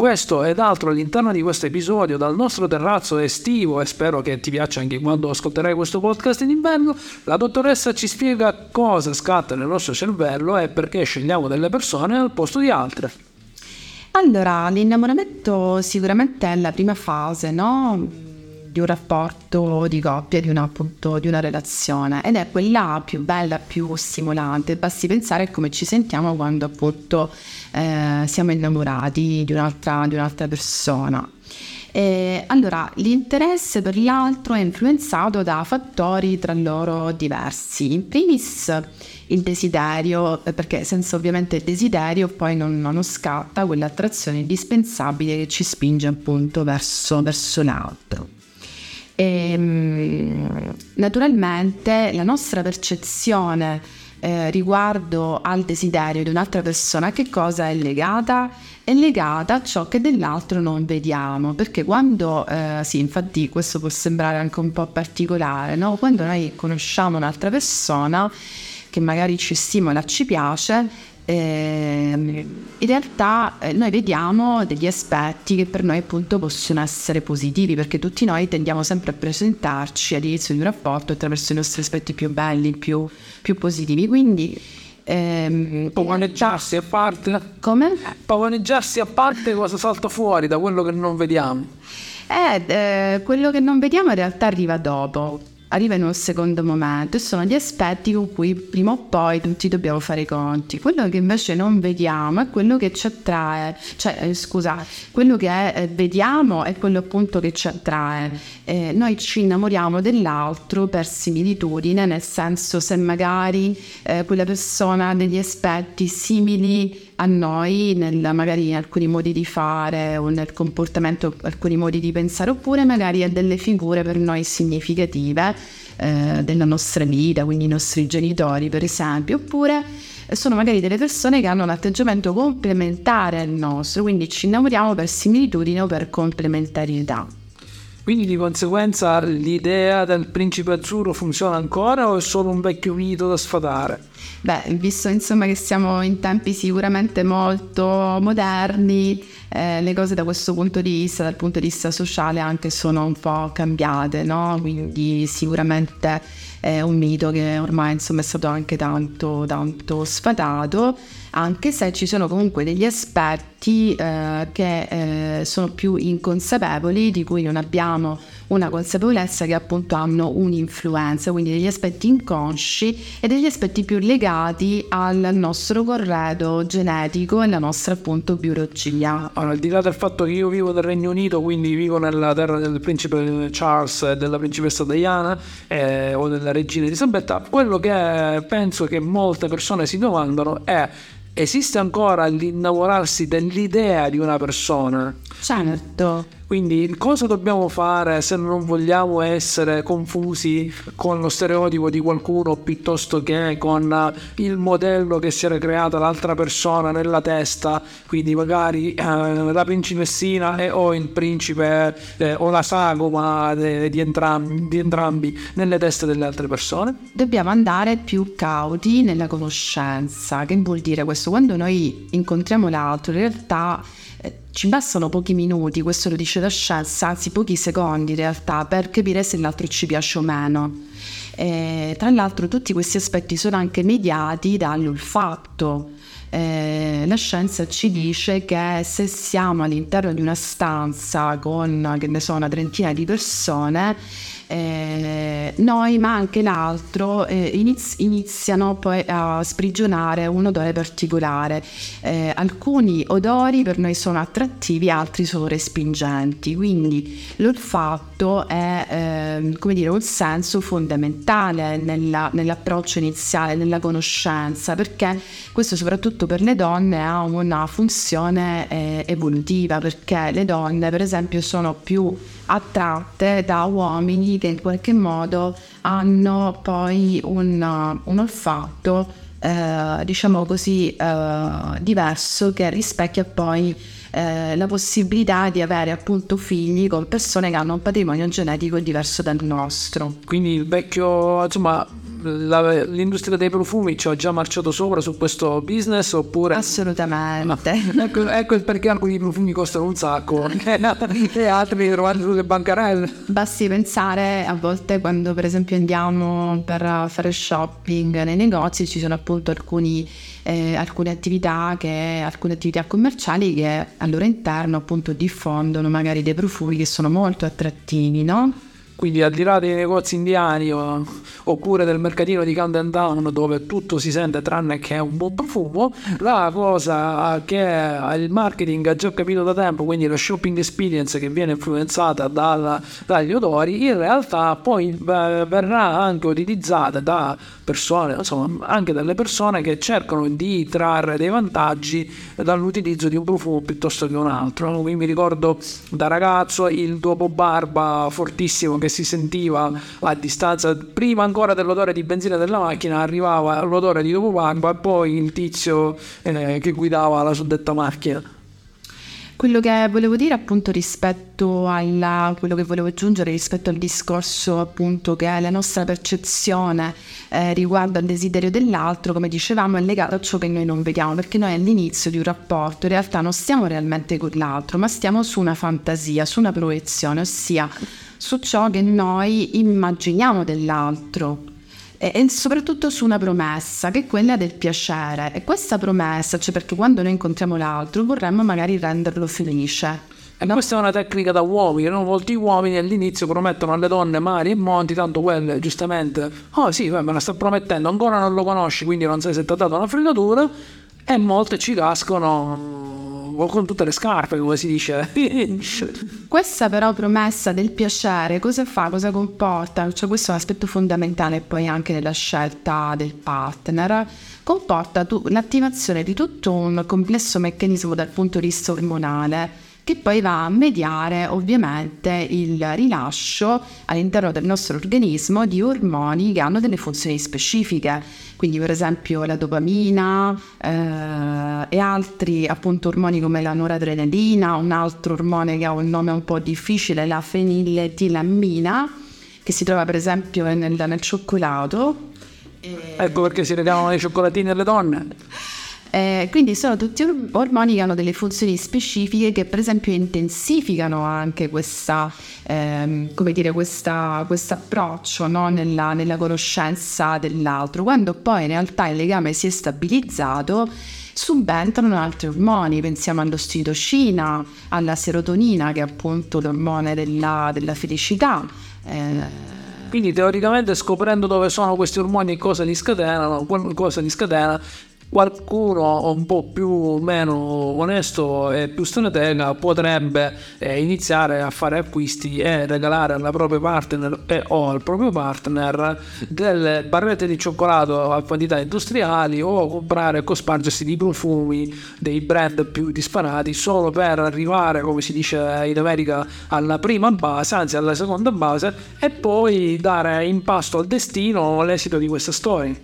Questo ed altro all'interno di questo episodio dal nostro terrazzo estivo e spero che ti piaccia anche quando ascolterai questo podcast in inverno, la dottoressa ci spiega cosa scatta nel nostro cervello e perché scegliamo delle persone al posto di altre. Allora, l'innamoramento sicuramente è la prima fase, no? Un rapporto di coppia, di una, appunto, di una relazione ed è quella più bella, più stimolante. Basti pensare a come ci sentiamo quando appunto eh, siamo innamorati di un'altra, di un'altra persona. E allora, l'interesse per l'altro è influenzato da fattori tra loro diversi. In primis il desiderio, eh, perché senza ovviamente il desiderio poi non, non scatta quell'attrazione indispensabile che ci spinge appunto verso, verso l'altro. E, ehm, naturalmente la nostra percezione eh, riguardo al desiderio di un'altra persona che cosa è legata? È legata a ciò che dell'altro non vediamo, perché quando, eh, sì, infatti questo può sembrare anche un po' particolare, no? quando noi conosciamo un'altra persona che magari ci stimola, ci piace, eh, in realtà eh, noi vediamo degli aspetti che per noi appunto possono essere positivi perché tutti noi tendiamo sempre a presentarci all'inizio di un rapporto attraverso i nostri aspetti più belli, più, più positivi. Quindi ehm, pavoneggiarsi a parte come? pavoneggiarsi a parte cosa salta fuori da quello che non vediamo eh, eh, quello che non vediamo in realtà arriva dopo arriva in un secondo momento e sono gli aspetti con cui prima o poi tutti dobbiamo fare i conti. Quello che invece non vediamo è quello che ci attrae, cioè eh, scusa, quello che eh, vediamo è quello appunto che ci attrae. Eh, noi ci innamoriamo dell'altro per similitudine, nel senso se magari eh, quella persona ha degli aspetti simili a noi, nel, magari in alcuni modi di fare o nel comportamento, alcuni modi di pensare, oppure magari ha delle figure per noi significative eh, della nostra vita, quindi i nostri genitori per esempio, oppure sono magari delle persone che hanno un atteggiamento complementare al nostro, quindi ci innamoriamo per similitudine o per complementarietà. Quindi di conseguenza l'idea del principe azzurro funziona ancora o è solo un vecchio mito da sfatare? Beh, visto insomma che siamo in tempi sicuramente molto moderni, eh, le cose da questo punto di vista, dal punto di vista sociale, anche sono un po' cambiate, no? Quindi sicuramente è un mito che ormai insomma è stato anche tanto, tanto sfatato, anche se ci sono comunque degli aspetti eh, che eh, sono più inconsapevoli, di cui non abbiamo una consapevolezza che appunto hanno un'influenza, quindi degli aspetti inconsci e degli aspetti più legati al nostro corredo genetico e alla nostra appunto biologia. Allora, al di là del fatto che io vivo nel Regno Unito, quindi vivo nella terra del principe Charles e della principessa Diana eh, o della regina Elisabetta, quello che penso che molte persone si domandano è esiste ancora l'innamorarsi dell'idea di una persona? Certo. Quindi cosa dobbiamo fare se non vogliamo essere confusi con lo stereotipo di qualcuno piuttosto che con il modello che si era creata l'altra persona nella testa, quindi magari eh, la principessina e, o il principe eh, o la sagoma de, di, entrambi, di entrambi nelle teste delle altre persone? Dobbiamo andare più cauti nella conoscenza. Che vuol dire questo? Quando noi incontriamo l'altro, in realtà eh, ci bastano pochi minuti, questo lo dice la scienza, anzi pochi secondi in realtà, per capire se l'altro ci piace o meno. E, tra l'altro tutti questi aspetti sono anche mediati dall'olfatto. Eh, la scienza ci dice che se siamo all'interno di una stanza con, che ne so, una trentina di persone, eh, noi ma anche l'altro eh, iniz- iniziano poi a sprigionare un odore particolare. Eh, alcuni odori per noi sono attrattivi, altri sono respingenti, quindi l'olfatto è ehm, come dire, un senso fondamentale nella, nell'approccio iniziale, nella conoscenza, perché questo soprattutto per le donne ha una funzione eh, evolutiva, perché le donne per esempio sono più attratte da uomini che in qualche modo hanno poi un, un olfatto, eh, diciamo così, eh, diverso che rispecchia poi eh, la possibilità di avere appunto figli con persone che hanno un patrimonio genetico diverso dal nostro. Quindi il vecchio, insomma, la, l'industria dei profumi ci ha già marciato sopra su questo business oppure... Assolutamente. No. ecco, ecco perché alcuni profumi costano un sacco e altri li trovate sulle bancarelle. Basti pensare a volte quando per esempio andiamo per fare shopping nei negozi ci sono appunto alcuni, eh, alcune attività che, alcune attività commerciali che al loro interno appunto diffondono magari dei profumi che sono molto attrattivi, no? Quindi al di là dei negozi indiani o, oppure del mercatino di Camden Town dove tutto si sente tranne che è un buon profumo, la cosa che il marketing ha già capito da tempo, quindi la shopping experience che viene influenzata dalla, dagli odori, in realtà poi verrà anche utilizzata da persone, insomma anche dalle persone che cercano di trarre dei vantaggi dall'utilizzo di un profumo piuttosto che un altro. Quindi mi ricordo da ragazzo il dopo barba fortissimo che si sentiva a distanza, prima ancora dell'odore di benzina della macchina, arrivava l'odore di barba e poi il tizio eh, che guidava la suddetta macchina. Quello che volevo dire appunto rispetto a quello che volevo aggiungere rispetto al discorso appunto che la nostra percezione eh, riguardo al desiderio dell'altro, come dicevamo, è legato a ciò che noi non vediamo, perché noi all'inizio di un rapporto in realtà non stiamo realmente con l'altro, ma stiamo su una fantasia, su una proiezione, ossia su ciò che noi immaginiamo dell'altro e, soprattutto su una promessa che è quella del piacere e questa promessa, cioè perché quando noi incontriamo l'altro vorremmo magari renderlo felice. E no? questa è una tecnica da uomini, no? molti uomini all'inizio promettono alle donne mari e monti, tanto quelle giustamente, oh sì, me la sta promettendo, ancora non lo conosci, quindi non sai se ti ha dato una fregatura, e molte ci cascano o con tutte le scarpe, come si dice. Questa però promessa del piacere cosa fa, cosa comporta? Cioè questo è un aspetto fondamentale poi anche nella scelta del partner. Comporta tu, l'attivazione di tutto un complesso meccanismo dal punto di vista ormonale che poi va a mediare ovviamente il rilascio all'interno del nostro organismo di ormoni che hanno delle funzioni specifiche, quindi per esempio la dopamina eh, e altri appunto ormoni come la noradrenalina, un altro ormone che ha un nome un po' difficile, la feniletilamina, che si trova per esempio nel, nel cioccolato. Ecco perché si regalano i cioccolatini alle donne. Eh, quindi sono tutti ormoni che hanno delle funzioni specifiche che per esempio intensificano anche questa, ehm, dire, questo approccio no? nella, nella conoscenza dell'altro. Quando poi in realtà il legame si è stabilizzato, subentrano altri ormoni, pensiamo all'ostitocina, alla serotonina che è appunto l'ormone della, della felicità. Eh, quindi teoricamente scoprendo dove sono questi ormoni e cosa li scatenano, cosa li scatena, qualcuno un po' più o meno onesto e più stratega potrebbe eh, iniziare a fare acquisti e regalare alla propria partner e o al proprio partner delle barrette di cioccolato a quantità industriali o comprare e cospargersi di profumi dei brand più disparati solo per arrivare come si dice in America alla prima base anzi alla seconda base e poi dare in pasto al destino l'esito di questa storia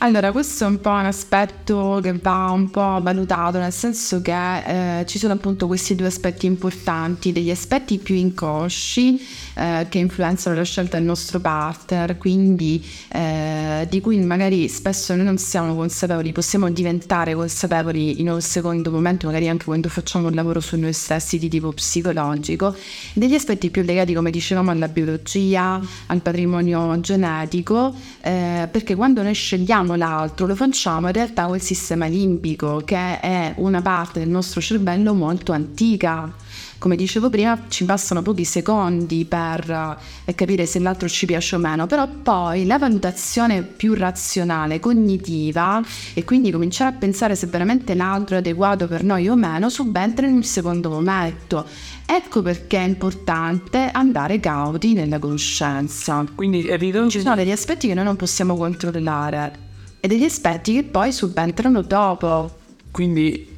allora, questo è un po' un aspetto che va un po' valutato, nel senso che eh, ci sono appunto questi due aspetti importanti, degli aspetti più inconsci eh, che influenzano la scelta del nostro partner, quindi eh, di cui magari spesso noi non siamo consapevoli, possiamo diventare consapevoli in un secondo momento, magari anche quando facciamo un lavoro su noi stessi di tipo psicologico, degli aspetti più legati, come dicevamo, alla biologia, al patrimonio genetico, eh, perché quando noi scegliamo facciamo l'altro, lo facciamo in realtà col sistema limbico, che è una parte del nostro cervello molto antica. Come dicevo prima, ci passano pochi secondi per eh, capire se l'altro ci piace o meno, però poi la valutazione più razionale, cognitiva e quindi cominciare a pensare se veramente l'altro è adeguato per noi o meno subentra in un secondo momento. Ecco perché è importante andare cauti nella conoscenza. Quindi evidente... ci sono degli aspetti che noi non possiamo controllare e degli aspetti che poi subentrano dopo. Quindi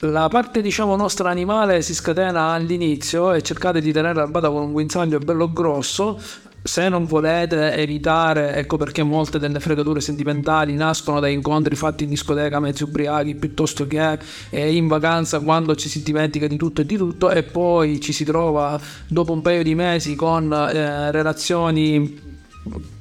la parte diciamo nostra animale si scatena all'inizio e cercate di tenere la bada con un guinzaglio bello grosso se non volete evitare, ecco perché molte delle fregature sentimentali nascono da incontri fatti in discoteca mezzi ubriachi piuttosto che eh, in vacanza quando ci si dimentica di tutto e di tutto e poi ci si trova dopo un paio di mesi con eh, relazioni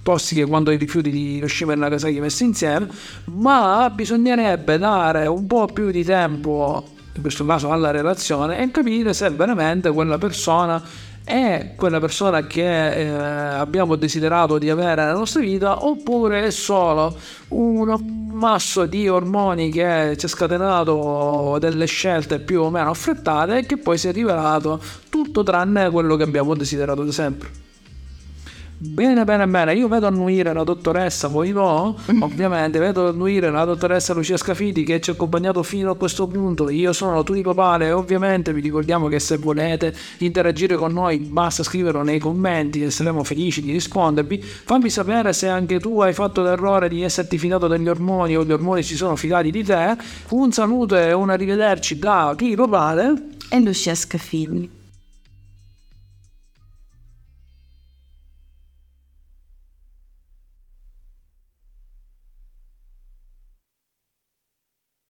tossiche quando i rifiuti di Hiroshima e Nagasaki messi insieme, ma bisognerebbe dare un po' più di tempo, in questo caso alla relazione, e capire se veramente quella persona è quella persona che eh, abbiamo desiderato di avere nella nostra vita oppure è solo un masso di ormoni che ci ha scatenato delle scelte più o meno affrettate e che poi si è rivelato tutto tranne quello che abbiamo desiderato da sempre. Bene, bene, bene. Io vedo annuire la dottoressa, voi no, ovviamente, vedo annuire la dottoressa Lucia Scafiti che ci ha accompagnato fino a questo punto. Io sono Tunico Pale e ovviamente vi ricordiamo che se volete interagire con noi basta scriverlo nei commenti e saremo felici di rispondervi. Fammi sapere se anche tu hai fatto l'errore di esserti fidato degli ormoni o gli ormoni si sono fidati di te. Un saluto e un arrivederci da Tunico Pale e Lucia Scafini.